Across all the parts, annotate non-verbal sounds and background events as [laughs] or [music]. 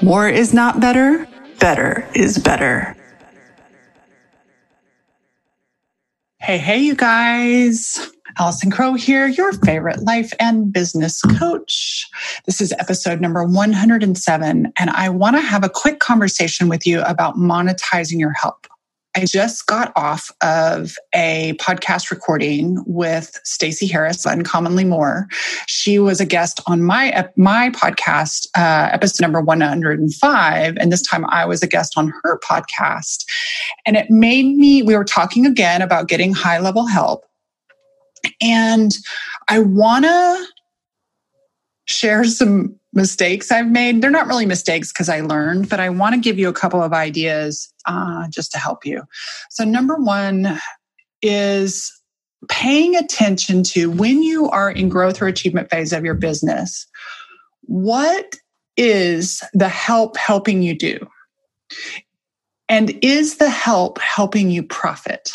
More is not better, better is better. Hey, hey, you guys. Allison Crow here, your favorite life and business coach. This is episode number 107, and I want to have a quick conversation with you about monetizing your help. I just got off of a podcast recording with Stacey Harris, Uncommonly More. She was a guest on my my podcast, uh, episode number one hundred and five, and this time I was a guest on her podcast, and it made me. We were talking again about getting high level help, and I want to share some mistakes I've made. They're not really mistakes because I learned, but I want to give you a couple of ideas uh, just to help you. So, number one is paying attention to when you are in growth or achievement phase of your business, what is the help helping you do? And is the help helping you profit?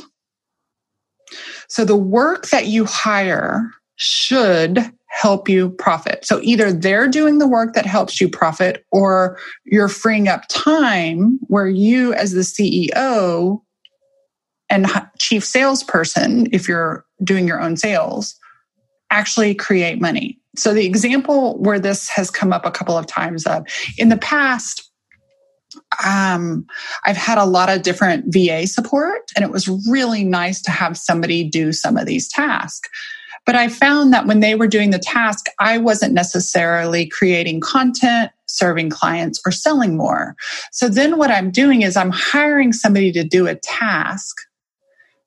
So, the work that you hire should help you profit. So either they're doing the work that helps you profit or you're freeing up time where you as the CEO and chief salesperson, if you're doing your own sales, actually create money. So the example where this has come up a couple of times of in the past, um, I've had a lot of different VA support, and it was really nice to have somebody do some of these tasks. But I found that when they were doing the task, I wasn't necessarily creating content, serving clients, or selling more. So then what I'm doing is I'm hiring somebody to do a task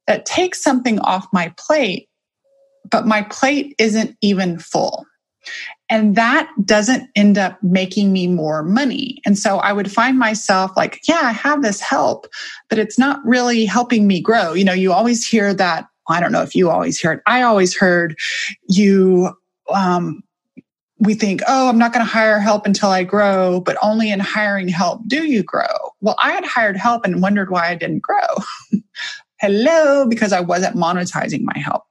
that takes something off my plate, but my plate isn't even full. And that doesn't end up making me more money. And so I would find myself like, yeah, I have this help, but it's not really helping me grow. You know, you always hear that I don't know if you always hear it. I always heard you, um, we think, oh, I'm not going to hire help until I grow, but only in hiring help do you grow. Well, I had hired help and wondered why I didn't grow. [laughs] Hello, because I wasn't monetizing my help.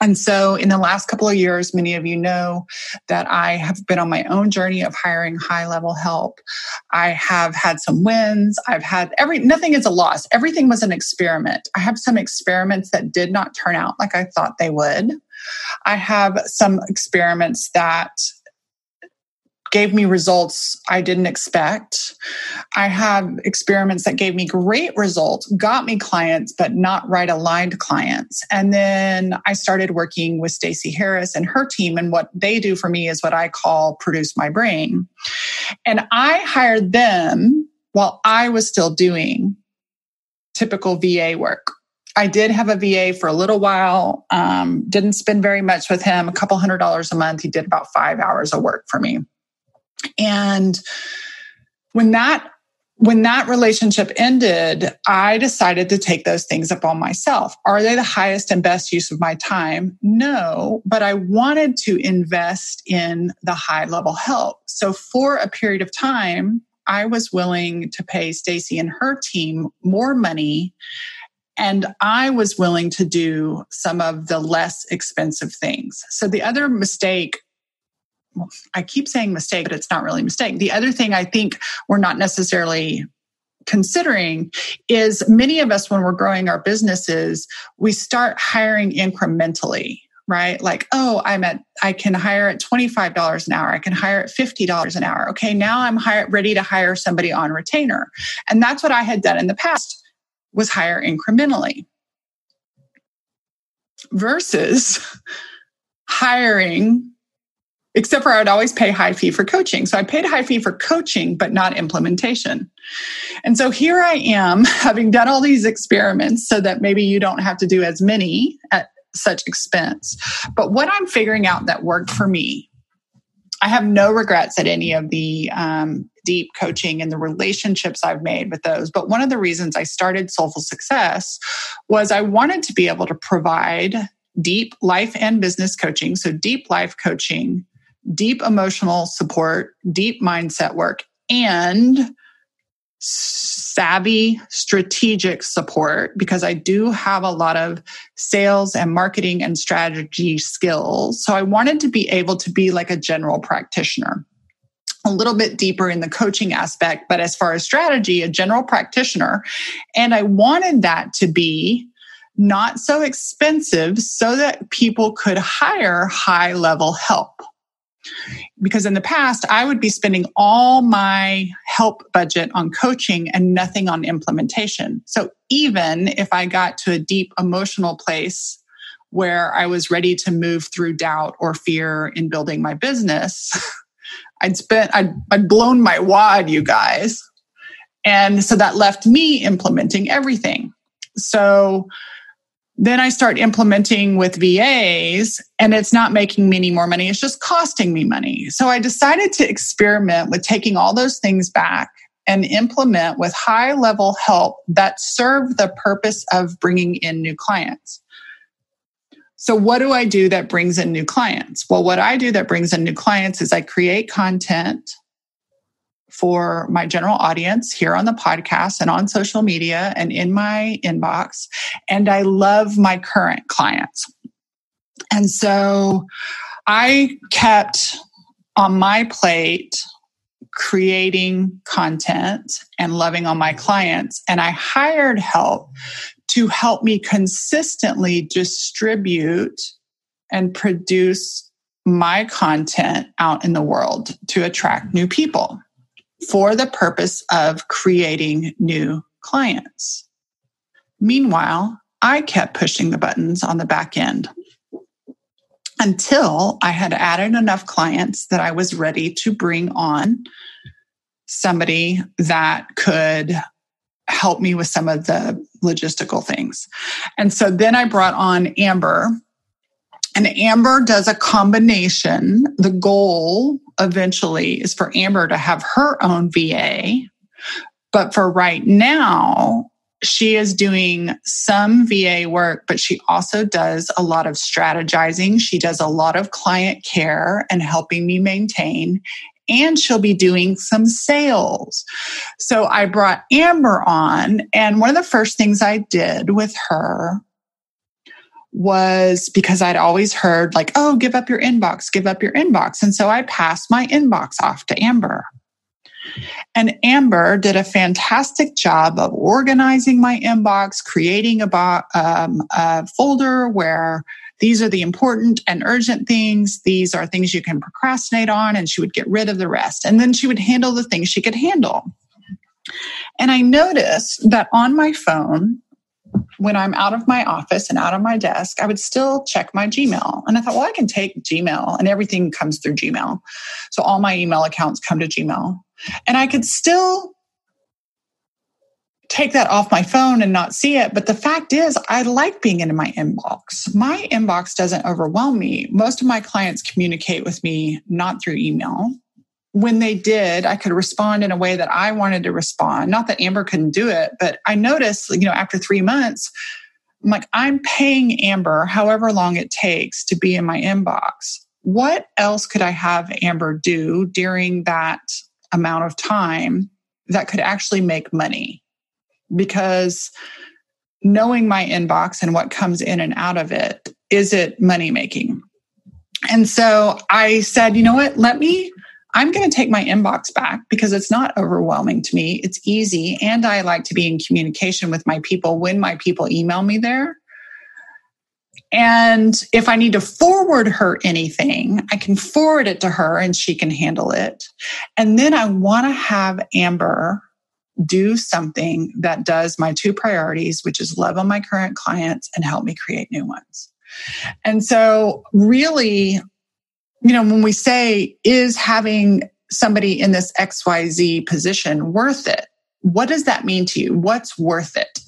And so, in the last couple of years, many of you know that I have been on my own journey of hiring high level help. I have had some wins. I've had every, nothing is a loss. Everything was an experiment. I have some experiments that did not turn out like I thought they would. I have some experiments that gave me results I didn't expect. I have experiments that gave me great results, got me clients, but not right aligned clients. And then I started working with Stacey Harris and her team. And what they do for me is what I call produce my brain. And I hired them while I was still doing typical VA work. I did have a VA for a little while. Um, didn't spend very much with him, a couple hundred dollars a month. He did about five hours of work for me. And when that when that relationship ended, I decided to take those things up on myself. Are they the highest and best use of my time? No, but I wanted to invest in the high level help. So for a period of time, I was willing to pay Stacey and her team more money and I was willing to do some of the less expensive things. So the other mistake I keep saying mistake, but it's not really mistake. The other thing I think we're not necessarily considering is many of us, when we're growing our businesses, we start hiring incrementally right? Like, oh, I'm at, I can hire at $25 an hour. I can hire at $50 an hour. Okay. Now I'm hire, ready to hire somebody on retainer. And that's what I had done in the past was hire incrementally versus [laughs] hiring except for I would always pay high fee for coaching. So I paid high fee for coaching, but not implementation. And so here I am [laughs] having done all these experiments so that maybe you don't have to do as many at such expense. But what I'm figuring out that worked for me, I have no regrets at any of the um, deep coaching and the relationships I've made with those. But one of the reasons I started Soul-full Success was I wanted to be able to provide deep life and business coaching. So, deep life coaching, deep emotional support, deep mindset work, and savvy strategic support because I do have a lot of sales and marketing and strategy skills. So I wanted to be able to be like a general practitioner. A little bit deeper in the coaching aspect, but as far as strategy, a general practitioner. And I wanted that to be not so expensive so that people could hire high level help. Because in the past, I would be spending all my help budget on coaching and nothing on implementation. So even if I got to a deep emotional place where I was ready to move through doubt or fear in building my business, [laughs] I'd spent, I'd, I'd blown my wad, you guys. And so that left me implementing everything. So then I start implementing with VAs and it's not making me any more money. It's just costing me money. So I decided to experiment with taking all those things back and implement with high level help that serve the purpose of bringing in new clients. So what do I do that brings in new clients? Well, what I do that brings in new clients is I create content for my general audience here on the podcast and on social media and in my inbox. And I love my current clients. And so I kept on my plate creating content and loving on my clients. And I hired help to help me consistently distribute and produce my content out in the world to attract new people for the purpose of creating new clients. Meanwhile, I kept pushing the buttons on the back end until I had added enough clients that I was ready to bring on somebody that could help me with some of the logistical things. And so then I brought on Amber. And Amber does a combination. The goal eventually is for Amber to have her own VA. But for right now, she is doing some VA work, but she also does a lot of strategizing. She does a lot of client care and helping me maintain. And she'll be doing some sales. So I brought Amber on, and one of the first things I did with her was because I'd always heard, like, oh, give up your inbox, give up your inbox. And so I passed my inbox off to Amber. And Amber did a fantastic job of organizing my inbox, creating a, bo- um, a folder where these are the important and urgent things. These are things you can procrastinate on, and she would get rid of the rest. And then she would handle the things she could handle. And I noticed that on my phone, when I'm out of my office and out of my desk, I would still check my Gmail. And I thought, well, I can take Gmail and everything comes through Gmail. So all my email accounts come to Gmail. And I could still take that off my phone and not see it. But the fact is, I like being in my inbox. My inbox doesn't overwhelm me. Most of my clients communicate with me not through email when they did, I could respond in a way that I wanted to respond. Not that Amber couldn't do it, but I noticed, you know, after three months, I'm like, I'm paying Amber however long it takes to be in my inbox. What else could I have Amber do during that amount of time that could actually make money? Because knowing my inbox and what comes in and out of it, is it money making? And so I said, you know what? Let me I'm going to take my inbox back because it's not overwhelming to me. It's easy. And I like to be in communication with my people when my people email me there. And if I need to forward her anything, I can forward it to her and she can handle it. And then I want to have Amber do something that does my two priorities, which is love on my current clients and help me create new ones. And so, really, you know, when we say, is having somebody in this XYZ position worth it? What does that mean to you? What's worth it?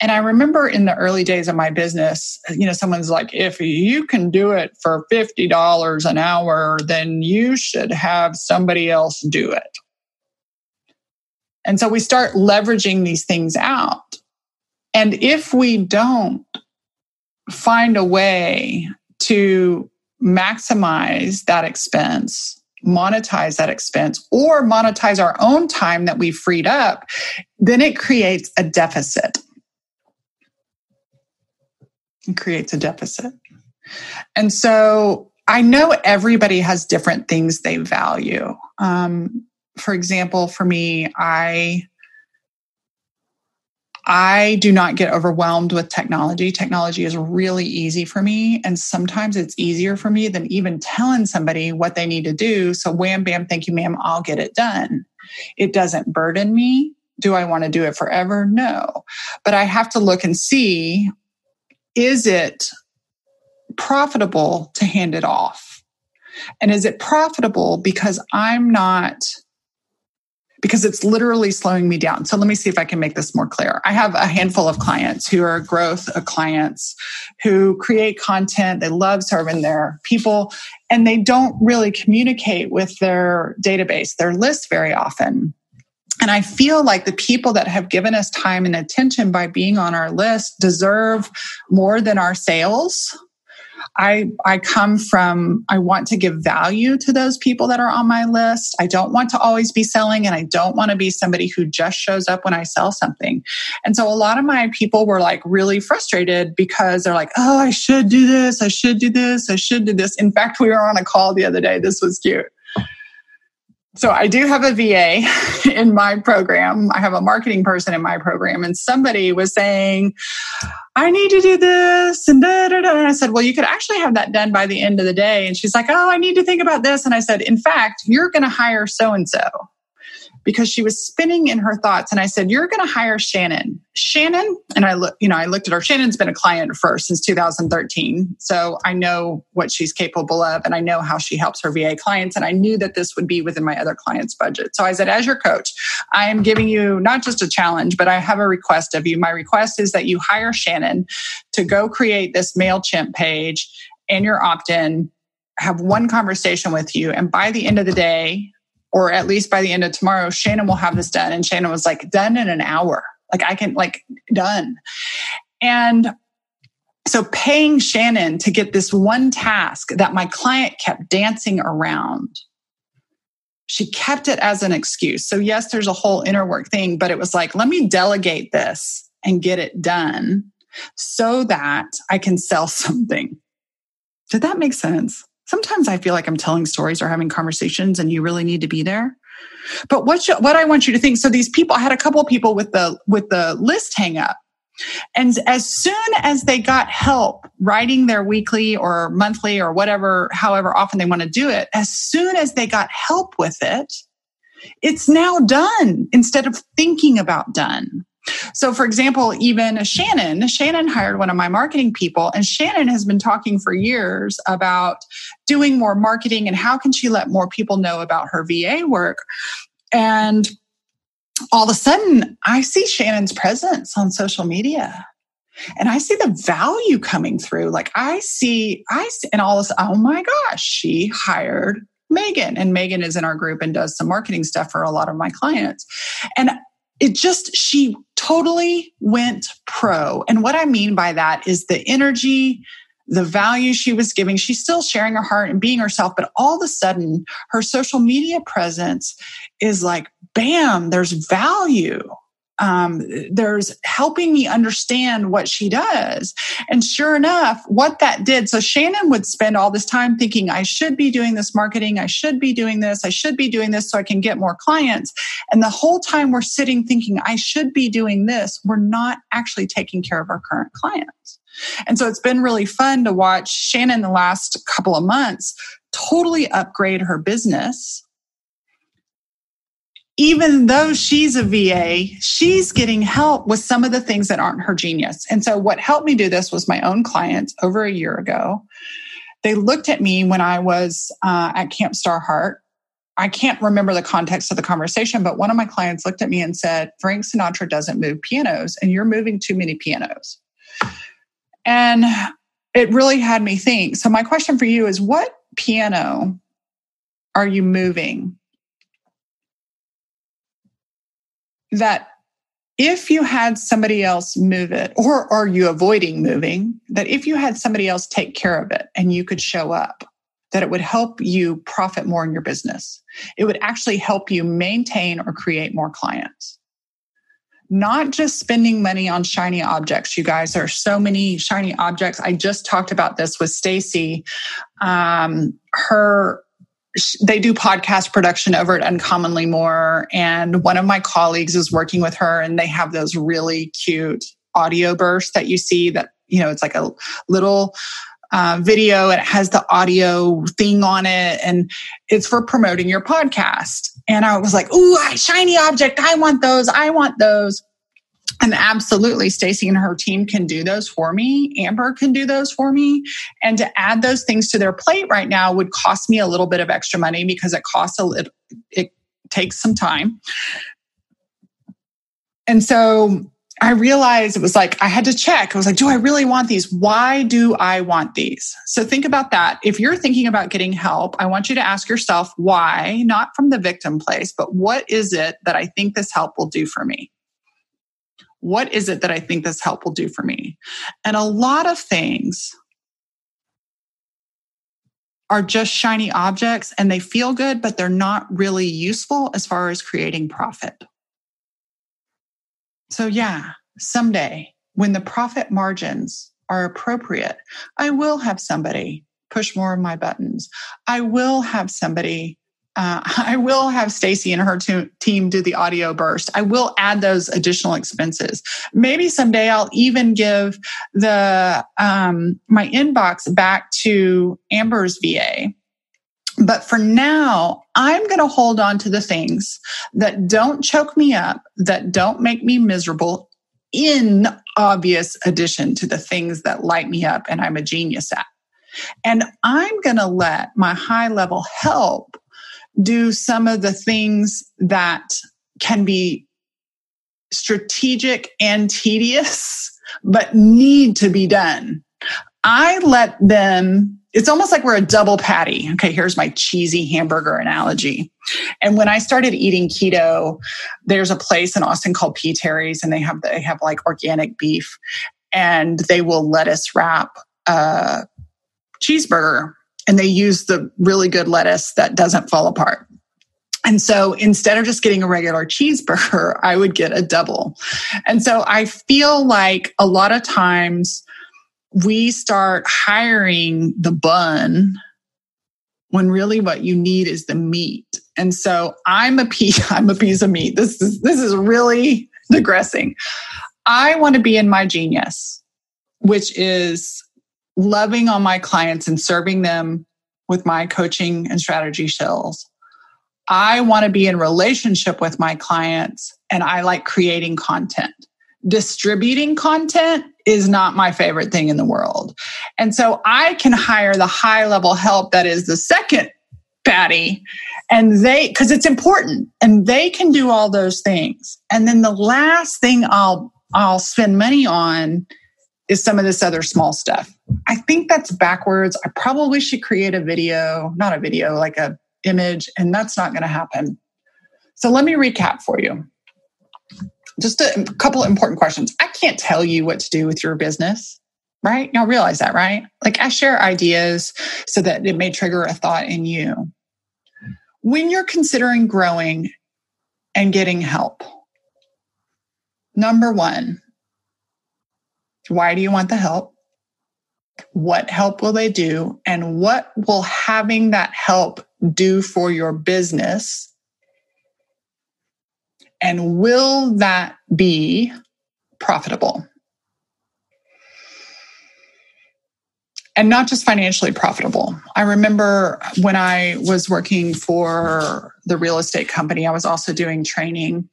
And I remember in the early days of my business, you know, someone's like, if you can do it for $50 an hour, then you should have somebody else do it. And so we start leveraging these things out. And if we don't find a way to maximize that expense, monetize that expense, or monetize our own time that we freed up, then it creates a deficit. It creates a deficit. And so I know everybody has different things they value. Um, for example, for me, I I do not get overwhelmed with technology. Technology is really easy for me. And sometimes it's easier for me than even telling somebody what they need to do. So, wham, bam, thank you, ma'am, I'll get it done. It doesn't burden me. Do I want to do it forever? No. But I have to look and see is it profitable to hand it off? And is it profitable because I'm not because it's literally slowing me down. So let me see if I can make this more clear. I have a handful of clients who are growth uh, clients who create content. They love serving their people and they don't really communicate with their database, their list very often. And I feel like the people that have given us time and attention by being on our list deserve more than our sales I, I come from, I want to give value to those people that are on my list. I don't want to always be selling and I don't want to be somebody who just shows up when I sell something. And so a lot of my people were like really frustrated because they're like, oh, I should do this. I should do this. I should do this. In fact, we were on a call the other day. This was cute. So I do have a VA [laughs] in my program. I have a marketing person in my program, and somebody was saying, I need to do this and da, da, da. And I said, Well, you could actually have that done by the end of the day. And she's like, Oh, I need to think about this. And I said, In fact, you're going to hire so and so because she was spinning in her thoughts. And I said, You're going to hire Shannon. Shannon, and I look, you know, I looked at her. Shannon's been a client first since 2013. So I know what she's capable of and I know how she helps her VA clients. And I knew that this would be within my other clients' budget. So I said, As your coach, I am giving you not just a challenge, but I have a request of you. My request is that you hire Shannon to go create this MailChimp page and your opt in have one conversation with you. And by the end of the day, or at least by the end of tomorrow, Shannon will have this done. And Shannon was like, done in an hour. Like I can, like, done. And so paying Shannon to get this one task that my client kept dancing around, she kept it as an excuse. So, yes, there's a whole inner work thing, but it was like, let me delegate this and get it done so that I can sell [laughs] something. Did that make sense? Sometimes I feel like I'm telling stories or having conversations and you really need to be there. But what you, what I want you to think so these people I had a couple of people with the with the list hang up. And as soon as they got help writing their weekly or monthly or whatever however often they want to do it, as soon as they got help with it, it's now done instead of thinking about done. So, for example, even Shannon, Shannon hired one of my marketing people, and Shannon has been talking for years about doing more marketing and how can she let more people know about her VA work. And all of a sudden, I see Shannon's presence on social media. And I see the value coming through. Like I see, I see, and all this, oh my gosh, she hired Megan. And Megan is in our group and does some marketing stuff for a lot of my clients. And it just, she totally went pro. And what I mean by that is the energy, the value she was giving. She's still sharing her heart and being herself, but all of a sudden, her social media presence is like, bam, there's value um, there's helping me understand what she does. And sure enough, what that did. So Shannon would spend all this time thinking, I should be doing this marketing. I should be doing this. I should be doing this so I can get more clients. And the whole time we're sitting thinking, I should be doing this, we're not actually taking care of our current clients. And so it's been really fun to watch Shannon the last couple of months totally upgrade her business even though she's a VA, she's getting help with some of the things that aren't her genius. And so, what helped me do this was my own client over a year ago. They looked at me when I was uh, at Camp Starheart. I can't remember the context of the conversation, but one of my clients looked at me and said, Frank Sinatra doesn't move pianos, and you're moving too many pianos. And it really had me think. So, my question for you is what piano are you moving that if you had somebody else move it, or are you avoiding moving, that if you had somebody else take care of it and you could show up, that it would help you profit more in your business. It would actually help you maintain or create more clients. Not just spending money on shiny objects, you guys. There are so many shiny objects. I just talked about this with Stacey. Um, her they do podcast production over at Uncommonly More. And one of my colleagues is working with her, and they have those really cute audio bursts that you see that, you know, it's like a little uh, video and it has the audio thing on it and it's for promoting your podcast. And I was like, ooh, shiny object. I want those. I want those. And absolutely, Stacey and her team can do those for me. Amber can do those for me. And to add those things to their plate right now would cost me a little bit of extra money because it costs a little, it takes some time. And so I realized it was like, I had to check. I was like, do I really want these? Why do I want these? So think about that. If you're thinking about getting help, I want you to ask yourself why, not from the victim place, but what is it that I think this help will do for me? What is it that I think this help will do for me? And a lot of things are just shiny objects and they feel good, but they're not really useful as far as creating profit. So, yeah, someday when the profit margins are appropriate, I will have somebody push more of my buttons. I will have somebody uh, [laughs] I will have Stacey and her to- team do the audio burst. I will add those additional expenses. Maybe someday I'll even give the um, my inbox back to Amber's VA. But for now, I'm going to hold on to the things that don't choke me up, that don't make me miserable, in obvious addition to the things that light me up and I'm a genius at. And I'm going to let my high level help do some of the things that can be strategic and tedious, but need to be done. I let them, it's almost like we're a double patty. Okay, here's my cheesy hamburger analogy. And when I started eating keto, there's a place in Austin called P. Terry's, and they have they have like organic beef, and they will lettuce wrap a cheeseburger and they use the really good lettuce that doesn't fall apart. And so instead of just getting a regular cheeseburger, [laughs] I would get a double. And so I feel like a lot of times we start hiring the bun when really what you need is the meat. And so I'm a piece, [laughs] I'm a piece of meat. This is this is really digressing. I want to be in my genius, which is loving on my clients and serving them with my coaching and strategy skills. I want to be in relationship with my clients and I like creating content. Distributing content is not my favorite thing in the world. And so I can hire the high level help that is the second patty and they because it's important and they can do all those things. And then the last thing I'll I'll spend money on is some of this other small stuff. I think that's backwards. I probably should create a video, not a video, like a image, and that's not going to happen. So let me recap for you. Just a couple of important questions. I can't tell you what to do with your business, right? Y'all realize that, right? Like I share ideas so that it may trigger a thought in you. When you're considering growing and getting help, number one, why do you want the help? What help will they do? And what will having that help do for your business? And will that be profitable? and not just financially profitable. I remember when I was working for the real estate company, I was also doing training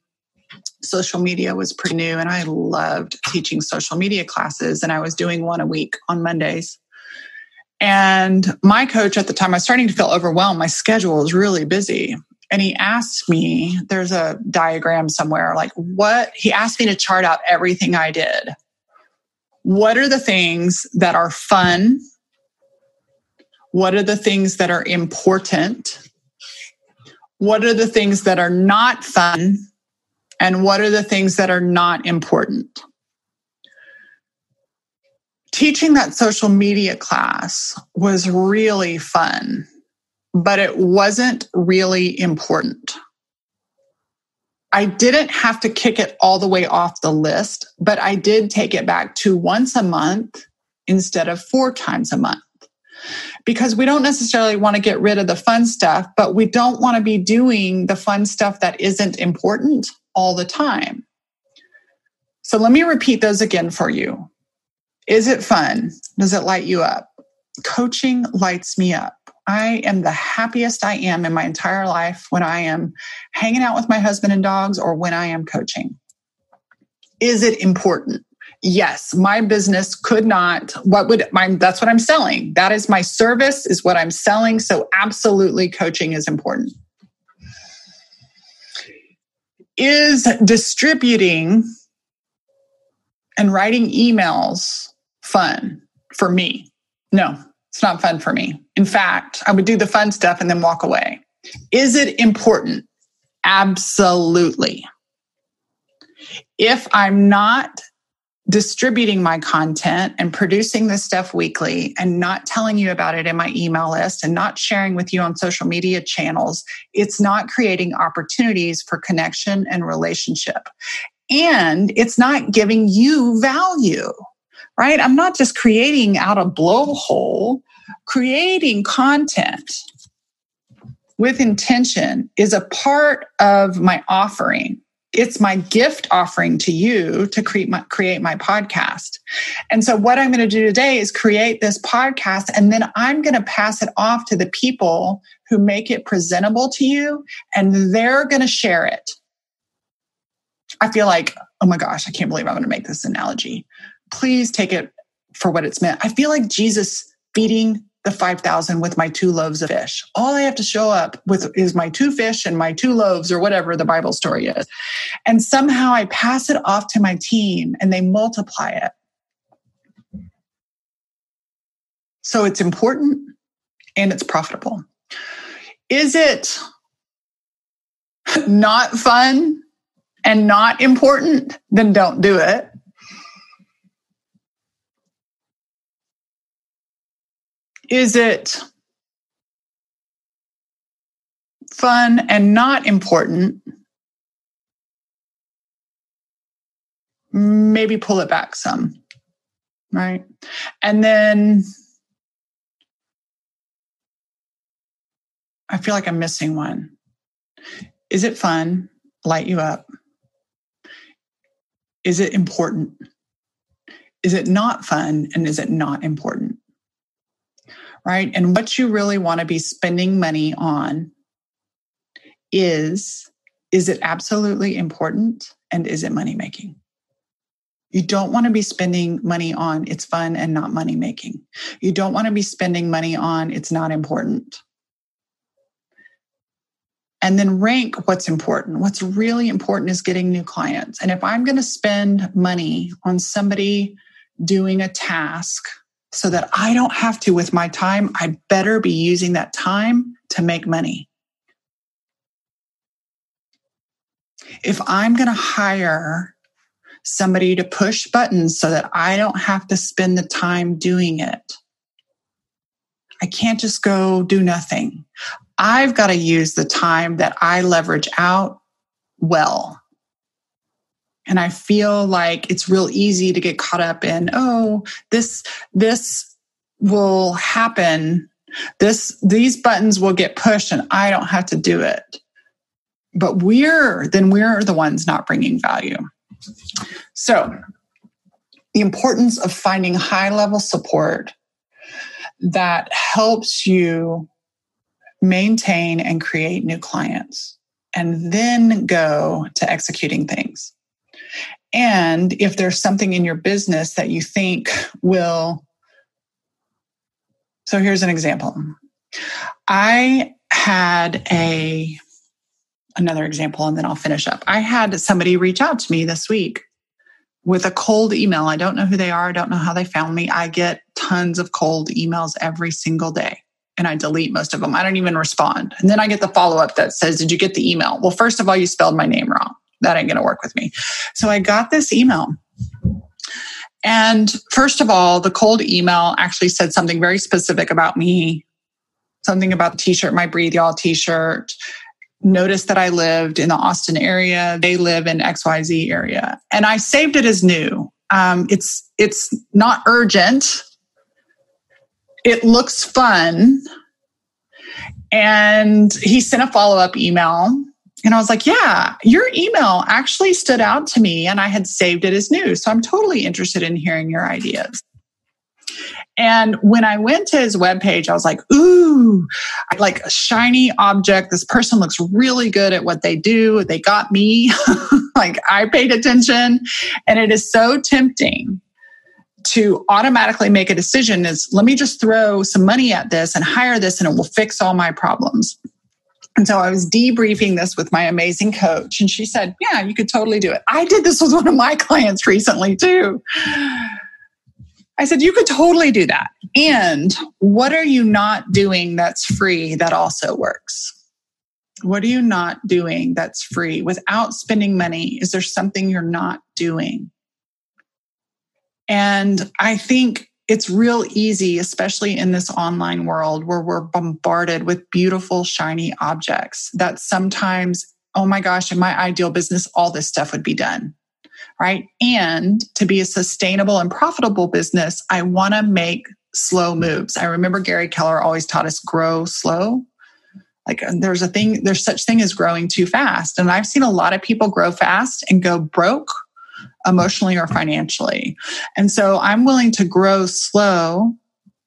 social media was pretty new and I loved teaching social media classes and I was doing one a week on Mondays. And my coach at the time, I was starting to feel overwhelmed. My schedule was really busy. And he asked me, there's a diagram somewhere, like what he asked me to chart out everything I did. What are the things that are fun? What are the things that are important? What are the things that are not fun? And what are the things that are not important? Teaching that social media class was really fun, but it wasn't really important. I didn't have to kick it all the way off the list, but I did take it back to once a month instead of four times a month. Because we don't necessarily want to get rid of the fun stuff, but we don't want to be doing the fun stuff that isn't important all the time. So let me repeat those again for you. Is it fun? Does it light you up? Coaching lights me up. I am the happiest I am in my entire life when I am hanging out with my husband and dogs or when I am coaching. Is it important? Yes, my business could not. What would my, that's what I'm selling. That is my service, is what I'm selling. So, absolutely, coaching is important. Is distributing and writing emails fun for me? No, it's not fun for me. In fact, I would do the fun stuff and then walk away. Is it important? Absolutely. If I'm not distributing my content and producing this stuff weekly and not telling you about it in my email list and not sharing with you on social media channels, it's not creating opportunities for connection and relationship. And it's not giving you value, right? I'm not just creating out a blowhole creating content with intention is a part of my offering. It's my gift offering to you to create my, create my podcast. And so, what I'm going to do today is create this podcast, and then I'm going to pass it off to the people who make it presentable to you, and they're going to share it. I feel like, oh my gosh, I can't believe I'm going to make this analogy. Please take it for what it's meant. I feel like Jesus feeding the 5,000 with my two loaves of fish. All I have to show up with is my two fish and my two loaves or whatever the Bible story is. And somehow I pass it off to my team and they multiply it. So it's important and it's profitable. Is it not fun and not important? Then don't do it. Is it fun and not important? Maybe pull it back some, right? And then I feel like I'm missing one. Is it fun? Light you up? Is it important? Is it not fun? And is it not important? Right? And what you really want to be spending money on is is it absolutely important and is it money making? You don't want to be spending money on it's fun and not money making. You don't want to be spending money on it's not important. And then rank what's important. What's really important is getting new clients. And if I'm going to spend money on somebody doing a task so that I don't have to with my time. I better be using that time to make money. If I'm going to hire somebody to push buttons so that I don't have to spend the time doing it, I can't just go do nothing. I've got to use the time that I leverage out well. And I feel like it's real easy to get caught up in, oh, this, this will happen. This, these buttons will get pushed and I don't have to do it. But we're, then we're the ones not bringing value. So the importance of finding high level support that helps you maintain and create new clients and then go to executing things. And if there's something in your business that you think will. So here's an example. I had a another example and then I'll finish up. I had somebody reach out to me this week with a cold email. I don't know who they are, I don't know how they found me. I get tons of cold emails every single day and I delete most of them. I don't even respond. And then I get the follow up that says, Did you get the email? Well, first of all, you spelled my name wrong. That ain't going to work with me. So I got this email. And first of all, the cold email actually said something very specific about me, something about the t shirt, my Breathe Y'all t shirt. Notice that I lived in the Austin area. They live in XYZ area. And I saved it as new. Um, it's, it's not urgent. It looks fun. And he sent a follow up email. And I was like, yeah, your email actually stood out to me and I had saved it as new. So I'm totally interested in hearing your ideas. And when I went to his webpage, I was like, ooh, like a shiny object. This person looks really good at what they do. They got me. [laughs] like I paid attention. And it is so tempting to automatically make a decision is let me just throw some money at this and hire this and it will fix all my problems. And so I was debriefing this with my amazing coach, and she said, Yeah, you could totally do it. I did this with one of my [laughs] clients recently, too. I said, You could totally do that. And what are you not doing that's free that also works? What are you not doing that's free without spending money? Is there something you're not doing? And I think it's real easy, especially in this online world where we're bombarded with beautiful, shiny objects that sometimes, oh my gosh, in my ideal business, all this stuff would be done. Right. And to be a sustainable and profitable business, I want to make slow moves. I remember Gary Keller always taught us grow slow. Like there's a thing, there's such thing as growing too fast. And I've seen a lot of people grow fast and go broke emotionally or financially. And so I'm willing to grow slow,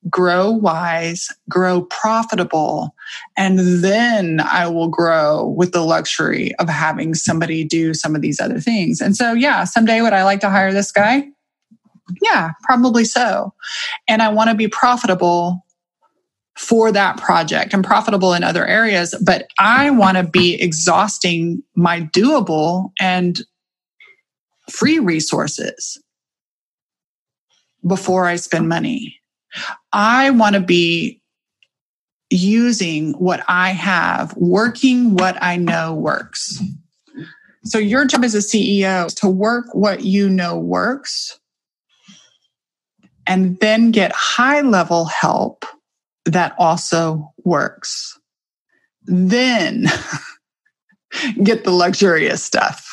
grow wise, grow profitable, and then I will grow with the luxury of having somebody do some of these other things. And so, yeah, someday would I like to hire this guy? Yeah, probably so. And I want to be profitable for that project and profitable in other areas, but I want to be exhausting my doable and free resources before I spend money. I want to be using what I have, working what I know works. So, your job as a CEO is to work what you know works and then get high level help that also works. Then [laughs] get the luxurious stuff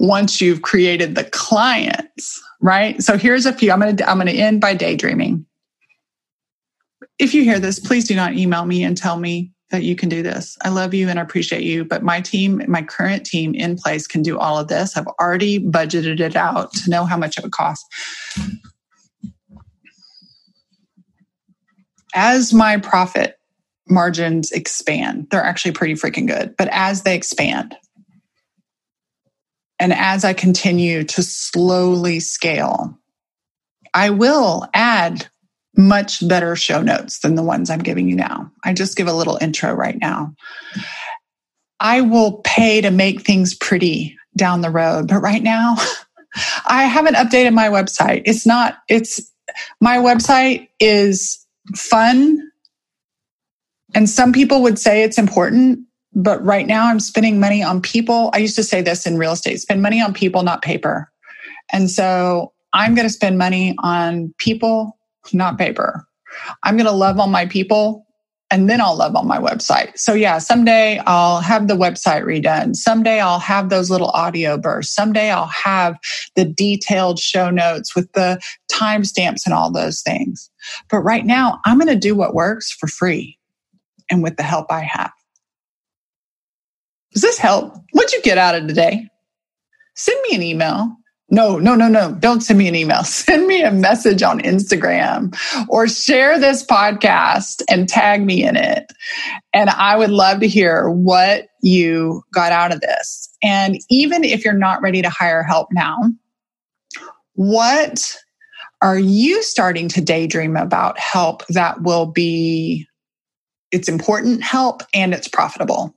once you've created the clients, right? So here's a few. I'm going to I'm going to end by daydreaming. If you hear this, please do not email me and tell me that you can do this. I love you and I appreciate you, but my team, my current team in place can do all of this. I've already budgeted it out to know how much it would cost. As my profit margins expand, they're actually pretty freaking good, but as they expand, and as I continue to slowly scale, I will add much better show notes than the ones I'm giving you now. I just give a little intro right now. I will pay to make things pretty down the road, but right now, [laughs] I haven't updated my website. It's not, it's, my website is fun. And some people would say it's important, but right now I'm spending money on people. I used to say this in real estate spend money on people, not paper. And so I'm going to spend money on people, not paper. I'm going to love on my people and then I'll love on my website. So yeah, someday I'll have the website redone. Someday I'll have those little audio bursts. Someday I'll have the detailed show notes with the timestamps and all those things. But right now I'm going to do what works for free and with the help I have. Does this help? What'd you get out of today? Send me an email. No, no, no, no. Don't send me an email. [laughs] Send me a message on Instagram or share this podcast and tag me in it. And I would love to hear what you got out of this. And even if you're not ready to hire help now, what are you starting to daydream about help that will be it's important help and it's profitable?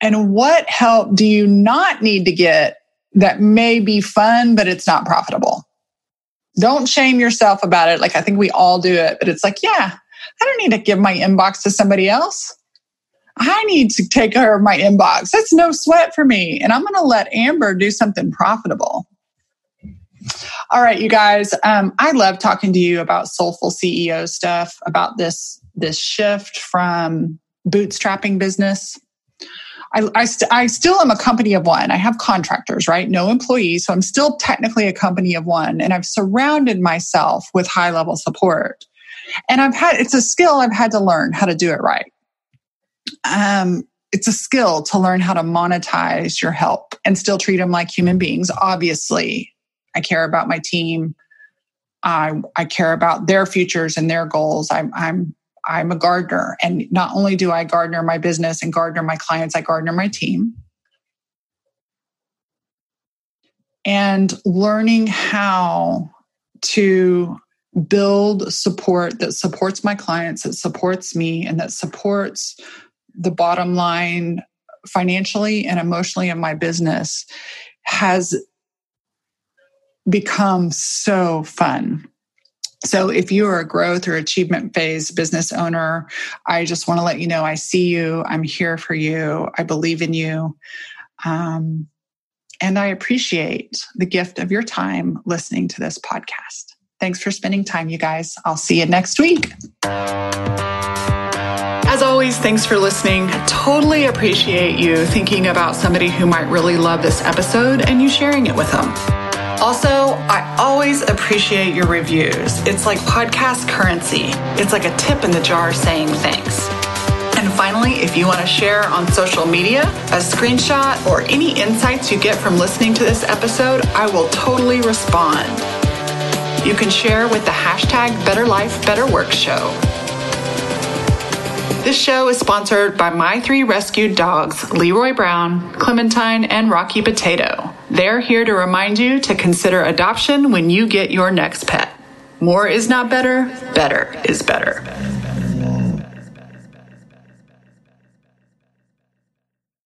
And what help do you not need to get that may be fun, but it's not profitable? Don't shame yourself about it. Like, I think we all do it, but it's like, yeah, I don't need to give my inbox to somebody else. I need to take care of my inbox. That's no sweat for me. And I'm going to let Amber do something profitable. All right, you guys. Um, I love talking to you about soulful CEO stuff, about this this shift from bootstrapping business. I, I, st- I still am a company of one. I have contractors, right? No employees. So I'm still technically a company of one. And I've surrounded myself with high level support. And I've had, it's a skill I've had to learn how to do it right. Um, it's a skill to learn how to monetize your help and still treat them like human beings. Obviously, I care about my team. I, I care about their futures and their goals. I'm, I'm, I'm a gardener. And not only do I gardener my business and gardener my clients, I gardener my team. And learning how to build support that supports my clients, that supports me, and that supports the bottom line financially and emotionally in my business has become so fun. So, if you are a growth or achievement phase business owner, I just want to let you know I see you. I'm here for you. I believe in you. Um, and I appreciate the gift of your time listening to this podcast. Thanks for spending time, you guys. I'll see you next week. As always, thanks for listening. Totally appreciate you thinking about somebody who might really love this episode and you sharing it with them. Also, always appreciate your reviews. It's like podcast currency, it's like a tip in the jar saying thanks. And finally, if you want to share on social media a screenshot or any insights you get from listening to this episode, I will totally respond you can share with the hashtag Better This show is sponsored by my three rescued dogs, Leroy Brown, Clementine, and Rocky Potato. They're here to remind you to consider adoption when you get your next pet. More is not better, better is better.